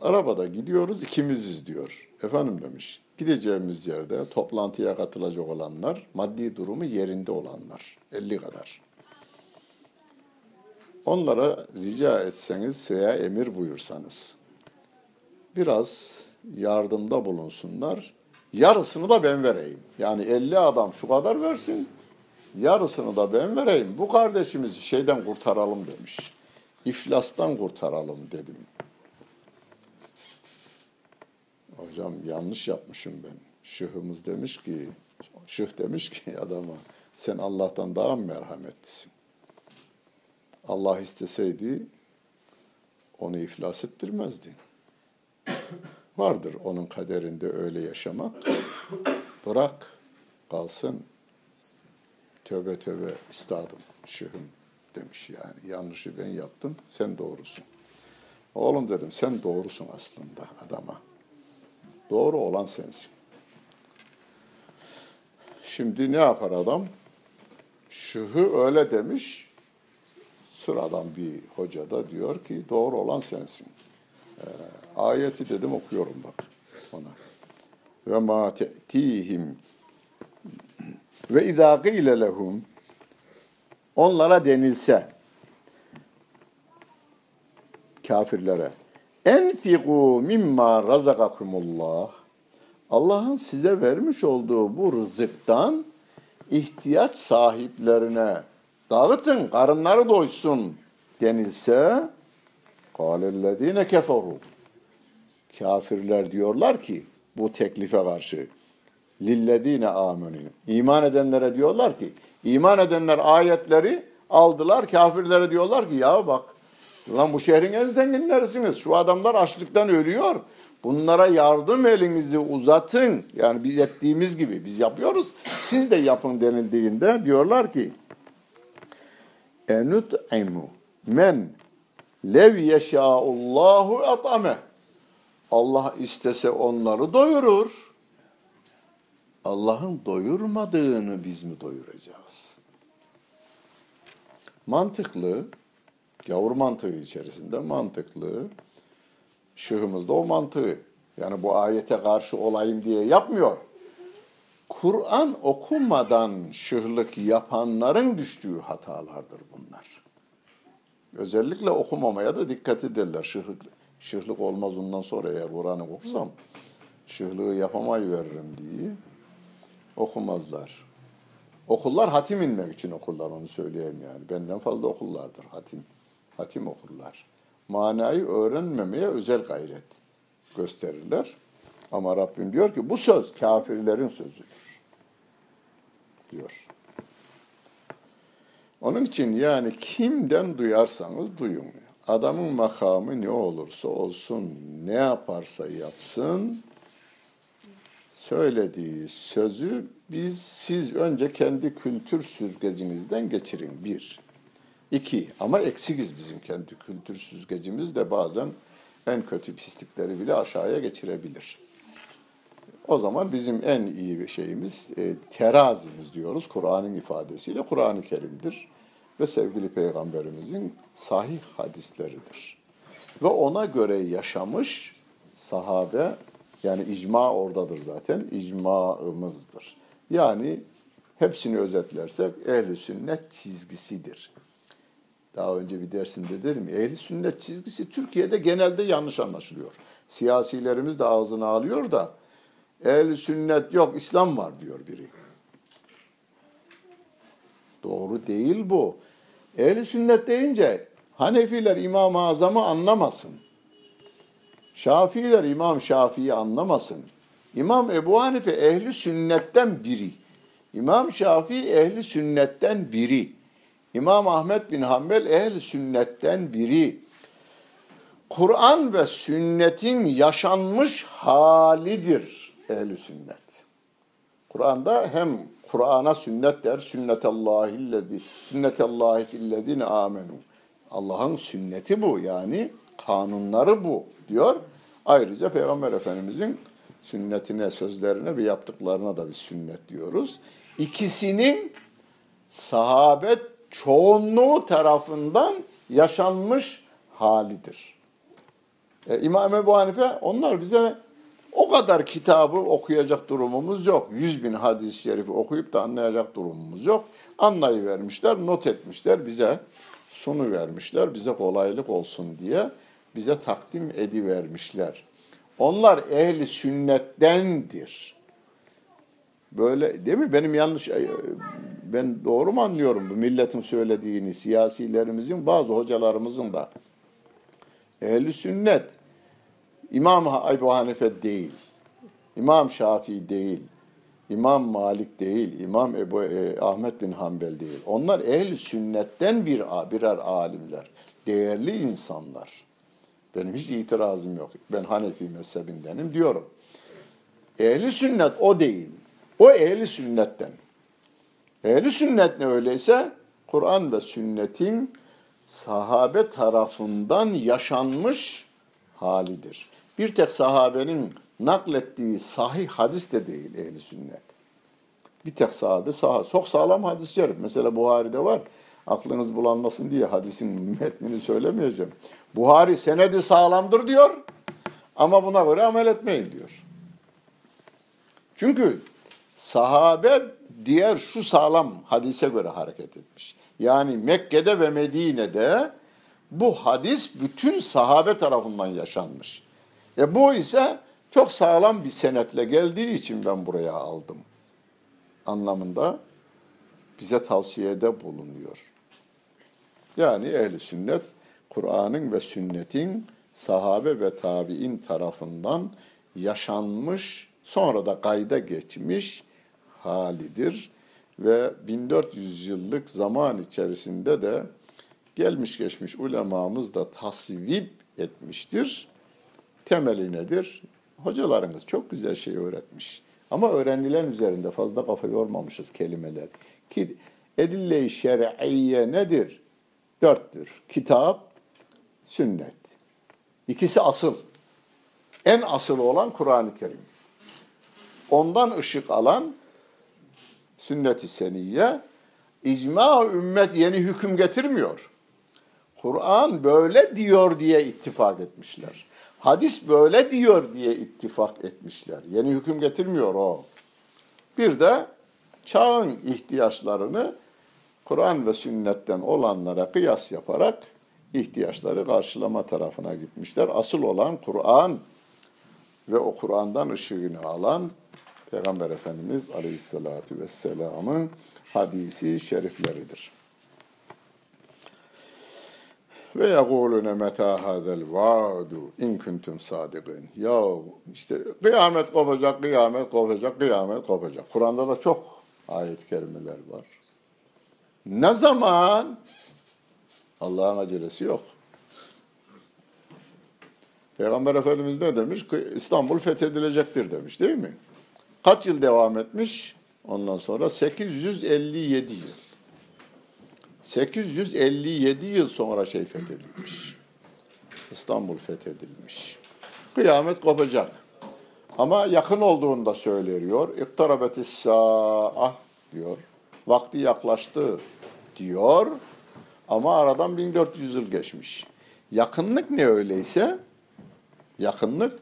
Arabada gidiyoruz ikimiziz diyor. Efendim demiş. Gideceğimiz yerde toplantıya katılacak olanlar, maddi durumu yerinde olanlar. 50 kadar. Onlara rica etseniz veya emir buyursanız biraz yardımda bulunsunlar. Yarısını da ben vereyim. Yani 50 adam şu kadar versin. Yarısını da ben vereyim. Bu kardeşimizi şeyden kurtaralım demiş. İflastan kurtaralım dedim. Hocam yanlış yapmışım ben. Şıhımız demiş ki, şıh demiş ki adama sen Allah'tan daha mı merhametlisin? Allah isteseydi onu iflas ettirmezdi. Vardır onun kaderinde öyle yaşamak. Bırak kalsın. Tövbe tövbe istadım şıhım demiş yani. Yanlışı ben yaptım, sen doğrusun. Oğlum dedim sen doğrusun aslında adama. Doğru olan sensin. Şimdi ne yapar adam? Şıhı öyle demiş. Sıradan bir hoca da diyor ki doğru olan sensin. Ee, ayeti dedim okuyorum bak ona. Ve ma te'tihim ve izâ gîle lehum onlara denilse kafirlere Enfiku mimma razakakumullah. Allah'ın size vermiş olduğu bu rızıktan ihtiyaç sahiplerine dağıtın, karınları doysun denilse kâlellezîne keferu. Kafirler diyorlar ki bu teklife karşı lillezîne âmenû. İman edenlere diyorlar ki iman edenler ayetleri aldılar. Kafirlere diyorlar ki ya bak Lan bu şehrin en zenginlerisiniz. Şu adamlar açlıktan ölüyor. Bunlara yardım elinizi uzatın. Yani biz ettiğimiz gibi biz yapıyoruz. Siz de yapın denildiğinde diyorlar ki enut'imu men lev yeşâullahu atame Allah istese onları doyurur. Allah'ın doyurmadığını biz mi doyuracağız? Mantıklı Gavur mantığı içerisinde mantıklı. Şıhımız da o mantığı. Yani bu ayete karşı olayım diye yapmıyor. Kur'an okumadan şıhlık yapanların düştüğü hatalardır bunlar. Özellikle okumamaya da dikkat ederler. Şıhlık, şıhlık olmaz ondan sonra eğer Kur'an'ı okursam şıhlığı yapamayı veririm diye okumazlar. Okullar hatim inmek için okullar onu söyleyeyim yani. Benden fazla okullardır hatim hatim okurlar. Manayı öğrenmemeye özel gayret gösterirler. Ama Rabbim diyor ki bu söz kafirlerin sözüdür. Diyor. Onun için yani kimden duyarsanız duyun. Adamın makamı ne olursa olsun, ne yaparsa yapsın, söylediği sözü biz siz önce kendi kültür süzgecinizden geçirin bir. İki ama eksikiz bizim kendi kültür süzgecimiz de bazen en kötü pislikleri bile aşağıya geçirebilir. O zaman bizim en iyi şeyimiz e, terazimiz diyoruz Kur'an'ın ifadesiyle Kur'an-ı Kerim'dir ve sevgili peygamberimizin sahih hadisleridir. Ve ona göre yaşamış sahabe yani icma oradadır zaten icmaımızdır. Yani hepsini özetlersek ehli sünnet çizgisidir. Daha önce bir dersimde dedim ehli sünnet çizgisi Türkiye'de genelde yanlış anlaşılıyor. Siyasilerimiz de ağzına alıyor da ehli sünnet yok İslam var diyor biri. Doğru değil bu. Ehli sünnet deyince Hanefiler İmam-ı Azam'ı anlamasın. Şafiiler İmam Şafii'yi anlamasın. İmam Ebu Hanife ehli sünnetten biri. İmam Şafii ehli sünnetten biri. İmam Ahmet bin Hanbel ehli sünnetten biri. Kur'an ve sünnetin yaşanmış halidir ehli sünnet. Kur'an'da hem Kur'an'a sünnet der, sünnetallahillezi, sünnetallahi fillezine amenu. Allah'ın sünneti bu yani kanunları bu diyor. Ayrıca Peygamber Efendimizin sünnetine, sözlerine ve yaptıklarına da bir sünnet diyoruz. İkisinin sahabet çoğunluğu tarafından yaşanmış halidir. E, İmam Ebu Hanife onlar bize o kadar kitabı okuyacak durumumuz yok. Yüz bin hadis-i şerifi okuyup da anlayacak durumumuz yok. Anlayıvermişler, not etmişler bize, sunu vermişler, bize kolaylık olsun diye bize takdim edivermişler. Onlar ehli sünnettendir. Böyle değil mi? Benim yanlış e, ben doğru mu anlıyorum bu milletin söylediğini, siyasilerimizin, bazı hocalarımızın da. Ehli sünnet İmam Ebu Hanife değil. İmam Şafii değil. İmam Malik değil, İmam Ebu e, Ahmet bin Hanbel değil. Onlar ehli sünnetten bir birer alimler, değerli insanlar. Benim hiç itirazım yok. Ben Hanefi mezhebindenim diyorum. Ehli sünnet o değil. O ehli sünnetten. Ehli sünnet ne öyleyse Kur'an ve sünnetin sahabe tarafından yaşanmış halidir. Bir tek sahabenin naklettiği sahih hadis de değil ehli sünnet. Bir tek sahabe sah çok sağlam hadis şerif. Mesela Buhari'de var. Aklınız bulanmasın diye hadisin metnini söylemeyeceğim. Buhari senedi sağlamdır diyor ama buna göre amel etmeyin diyor. Çünkü sahabe diğer şu sağlam hadise göre hareket etmiş. Yani Mekke'de ve Medine'de bu hadis bütün sahabe tarafından yaşanmış. E bu ise çok sağlam bir senetle geldiği için ben buraya aldım anlamında bize tavsiyede bulunuyor. Yani ehli sünnet Kur'an'ın ve sünnetin sahabe ve tabi'in tarafından yaşanmış, sonra da kayda geçmiş halidir. Ve 1400 yıllık zaman içerisinde de gelmiş geçmiş ulemamız da tasvip etmiştir. Temeli nedir? Hocalarınız çok güzel şey öğretmiş. Ama öğrenilen üzerinde fazla kafa yormamışız kelimeler. Ki edille-i şer'iyye nedir? Dörttür. Kitap, sünnet. İkisi asıl. En asıl olan Kur'an-ı Kerim. Ondan ışık alan sünnet-i seniyye, icma ümmet yeni hüküm getirmiyor. Kur'an böyle diyor diye ittifak etmişler. Hadis böyle diyor diye ittifak etmişler. Yeni hüküm getirmiyor o. Bir de çağın ihtiyaçlarını Kur'an ve sünnetten olanlara kıyas yaparak ihtiyaçları karşılama tarafına gitmişler. Asıl olan Kur'an ve o Kur'an'dan ışığını alan Peygamber Efendimiz Aleyhisselatü Vesselam'ın hadisi şerifleridir. Ve yegulune meta hazel vaadu in kuntum sadikin. Ya işte kıyamet kopacak, kıyamet kopacak, kıyamet kopacak. Kur'an'da da çok ayet-i kerimeler var. Ne zaman? Allah'ın acelesi yok. Peygamber Efendimiz ne demiş? İstanbul fethedilecektir demiş değil mi? Kaç yıl devam etmiş? Ondan sonra 857 yıl. 857 yıl sonra şey fethedilmiş. İstanbul fethedilmiş. Kıyamet kopacak. Ama yakın olduğunu da söylüyor. İktarabetis saah diyor. Vakti yaklaştı diyor. Ama aradan 1400 yıl geçmiş. Yakınlık ne öyleyse? Yakınlık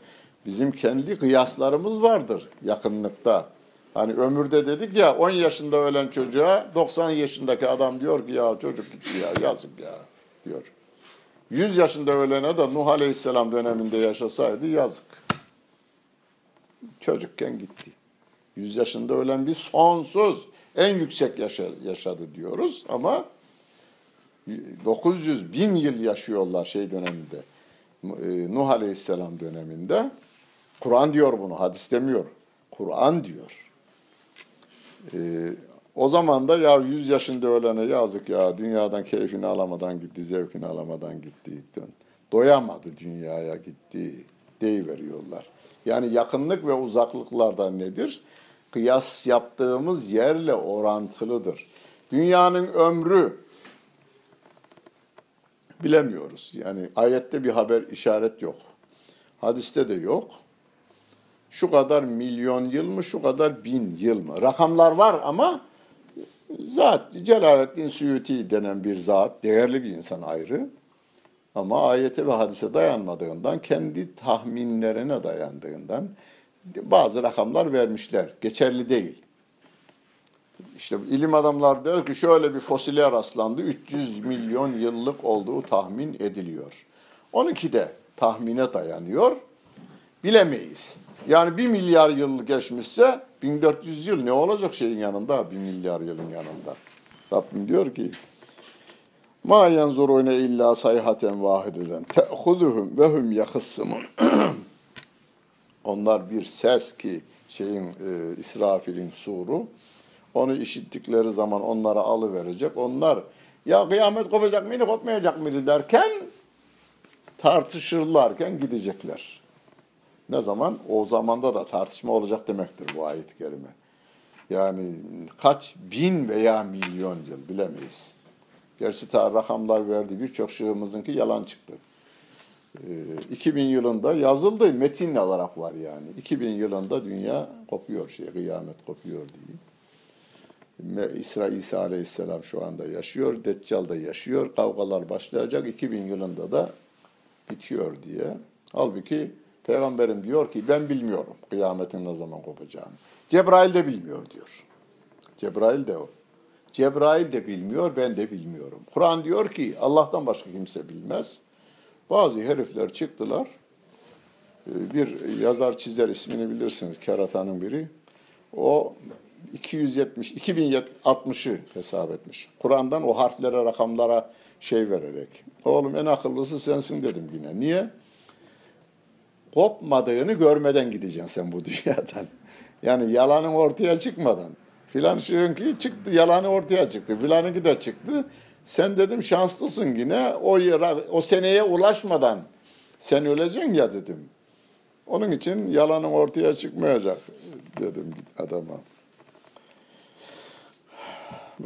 bizim kendi kıyaslarımız vardır yakınlıkta. Hani ömürde dedik ya 10 yaşında ölen çocuğa 90 yaşındaki adam diyor ki ya çocuk gitti ya yazık ya diyor. 100 yaşında ölene de Nuh Aleyhisselam döneminde yaşasaydı yazık. Çocukken gitti. 100 yaşında ölen bir sonsuz en yüksek yaşa, yaşadı diyoruz ama 900 bin yıl yaşıyorlar şey döneminde. E, Nuh Aleyhisselam döneminde. Kur'an diyor bunu, hadis demiyor. Kur'an diyor. Ee, o zaman da ya 100 yaşında ölene yazık ya dünyadan keyfini alamadan gitti, zevkini alamadan gitti. Doyamadı dünyaya gitti veriyorlar. Yani yakınlık ve uzaklıklardan nedir? Kıyas yaptığımız yerle orantılıdır. Dünyanın ömrü bilemiyoruz. Yani ayette bir haber işaret yok. Hadiste de yok. Şu kadar milyon yıl mı, şu kadar bin yıl mı? Rakamlar var ama zat Celaleddin Suyuti denen bir zat, değerli bir insan ayrı. Ama ayete ve hadise dayanmadığından, kendi tahminlerine dayandığından bazı rakamlar vermişler. Geçerli değil. İşte ilim adamlar diyor ki şöyle bir fosile rastlandı. 300 milyon yıllık olduğu tahmin ediliyor. Onunki de tahmine dayanıyor. Bilemeyiz. Yani bir milyar yıl geçmişse 1400 yıl ne olacak şeyin yanında? Bir milyar yılın yanında. Rabbim diyor ki Ma yenzurune illa sayhaten vahideden te'huduhum ve hum yakıssımun. Onlar bir ses ki şeyin e, İsrafil'in suru. Onu işittikleri zaman onlara alıverecek. Onlar ya kıyamet kopacak mıydı kopmayacak mıydı derken tartışırlarken gidecekler. Ne zaman? O zamanda da tartışma olacak demektir bu ayet-i kerime. Yani kaç bin veya milyon yıl bilemeyiz. Gerçi ta rakamlar verdi birçok şığımızınki yalan çıktı. Ee, 2000 yılında yazıldı metin olarak var yani. 2000 yılında dünya kopuyor şey kıyamet kopuyor diye. İsra İsa Aleyhisselam şu anda yaşıyor, Deccal da yaşıyor, kavgalar başlayacak 2000 yılında da bitiyor diye. Halbuki Peygamberim diyor ki ben bilmiyorum kıyametin ne zaman kopacağını. Cebrail de bilmiyor diyor. Cebrail de o. Cebrail de bilmiyor, ben de bilmiyorum. Kur'an diyor ki Allah'tan başka kimse bilmez. Bazı herifler çıktılar. Ee, bir yazar çizer ismini bilirsiniz, keratanın biri. O 270, 2060'ı hesap etmiş. Kur'an'dan o harflere, rakamlara şey vererek. Oğlum en akıllısı sensin dedim yine. Niye? kopmadığını görmeden gideceksin sen bu dünyadan. Yani yalanın ortaya çıkmadan. Filan ki çıktı, yalanı ortaya çıktı. Filanınki de çıktı. Sen dedim şanslısın yine. O, o seneye ulaşmadan sen öleceksin ya dedim. Onun için yalanın ortaya çıkmayacak dedim adama.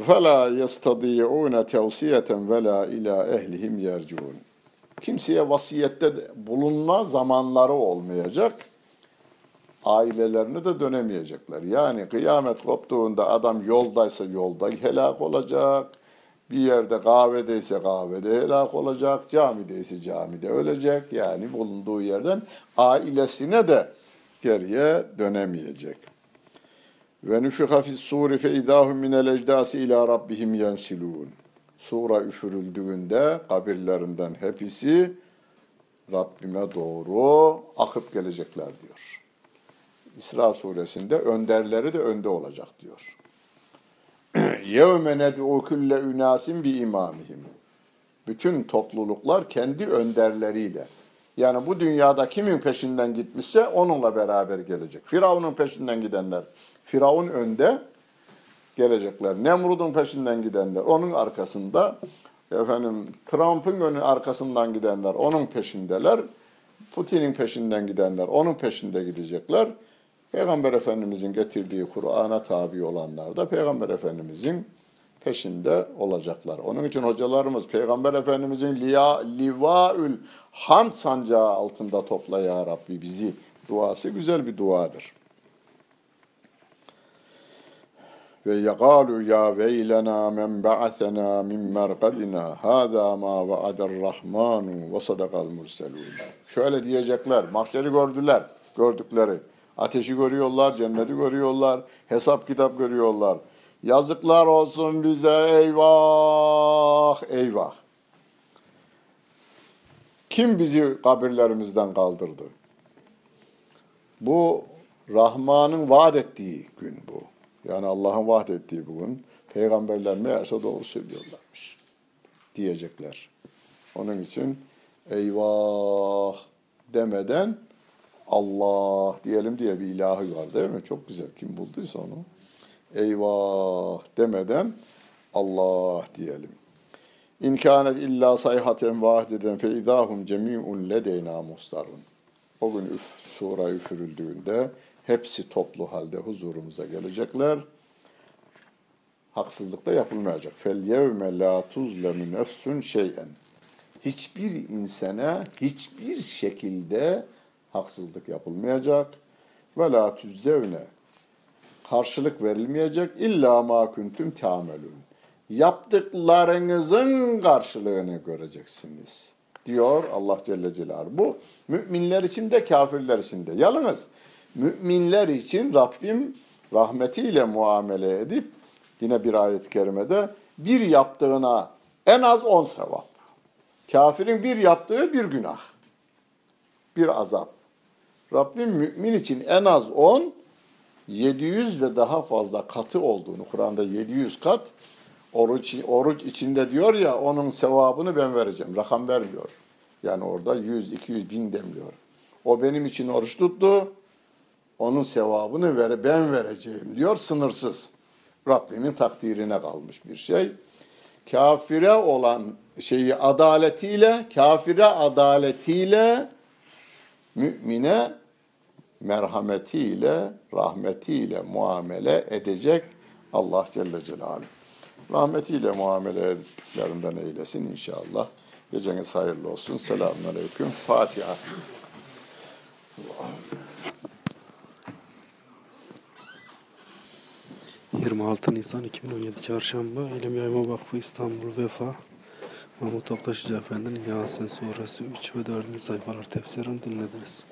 فَلَا يَسْتَضِيعُونَ تَوْسِيَةً وَلَا اِلَى اَهْلِهِمْ يَرْجُونَ kimseye vasiyette bulunma zamanları olmayacak. Ailelerine de dönemeyecekler. Yani kıyamet koptuğunda adam yoldaysa yolda helak olacak. Bir yerde kahvedeyse kahvede helak olacak. Camideyse camide ölecek. Yani bulunduğu yerden ailesine de geriye dönemeyecek. Ve nüfika fis suri fe idahum minel ecdasi ila rabbihim yensilun sura üfürüldüğünde kabirlerinden hepsi Rabbime doğru akıp gelecekler diyor. İsra suresinde önderleri de önde olacak diyor. يَوْمَ نَدْعُوا كُلَّ ünasin bi imamihim. Bütün topluluklar kendi önderleriyle. Yani bu dünyada kimin peşinden gitmişse onunla beraber gelecek. Firavun'un peşinden gidenler. Firavun önde, gelecekler. Nemrud'un peşinden gidenler, onun arkasında efendim Trump'ın önü arkasından gidenler, onun peşindeler. Putin'in peşinden gidenler, onun peşinde gidecekler. Peygamber Efendimizin getirdiği Kur'an'a tabi olanlar da Peygamber Efendimizin peşinde olacaklar. Onun için hocalarımız Peygamber Efendimizin liya, livaül hamd sancağı altında topla ya Rabbi bizi duası güzel bir duadır. Ve yagalu ya veylena men ba'athena min merqadina hâzâ mâ va'ader rahmanu ve sadakal murselûn. Şöyle diyecekler, mahşeri gördüler, gördükleri. Ateşi görüyorlar, cenneti görüyorlar, hesap kitap görüyorlar. Yazıklar olsun bize eyvah, eyvah. Kim bizi kabirlerimizden kaldırdı? Bu Rahman'ın vaat ettiği gün bu. Yani Allah'ın vaat ettiği bugün. Peygamberler meğerse doğru söylüyorlarmış. Diyecekler. Onun için eyvah demeden Allah diyelim diye bir ilahı var değil mi? Çok güzel. Kim bulduysa onu. Eyvah demeden Allah diyelim. İn kânet illa sayhaten vahideden fe idâhum cemî'un ledeyna mustarun. O gün üf, sura üfürüldüğünde hepsi toplu halde huzurumuza gelecekler. Haksızlık da yapılmayacak. Fel yevme la tuzlemu nefsun şey'en. Hiçbir insana hiçbir şekilde haksızlık yapılmayacak. Ve la tüzzevne. Karşılık verilmeyecek. İlla ma kuntum tamelun. Yaptıklarınızın karşılığını göreceksiniz. Diyor Allah Celle Celaluhu. Bu müminler için de kafirler için de. Yalnız müminler için Rabbim rahmetiyle muamele edip yine bir ayet-i kerimede bir yaptığına en az on sevap. Kafirin bir yaptığı bir günah. Bir azap. Rabbim mümin için en az 10, 700 ve daha fazla katı olduğunu, Kur'an'da 700 kat, oruç, oruç içinde diyor ya, onun sevabını ben vereceğim. Rakam vermiyor. Yani orada 100, 200, bin demiyor. O benim için oruç tuttu, onun sevabını ver, ben vereceğim diyor, sınırsız. Rabbimin takdirine kalmış bir şey. Kafire olan şeyi adaletiyle, kafire adaletiyle, mümine merhametiyle, rahmetiyle muamele edecek Allah Celle Celaluhu. Rahmetiyle muamele ettiklerinden eylesin inşallah. Geceniz hayırlı olsun. Selamun Aleyküm. Fatiha. 26 Nisan 2017 Çarşamba İlim Yayma Vakfı İstanbul Vefa Mahmut Toptaşıcı Efendi'nin Yasin Suresi 3 ve 4. sayfalar tefsirini dinlediniz.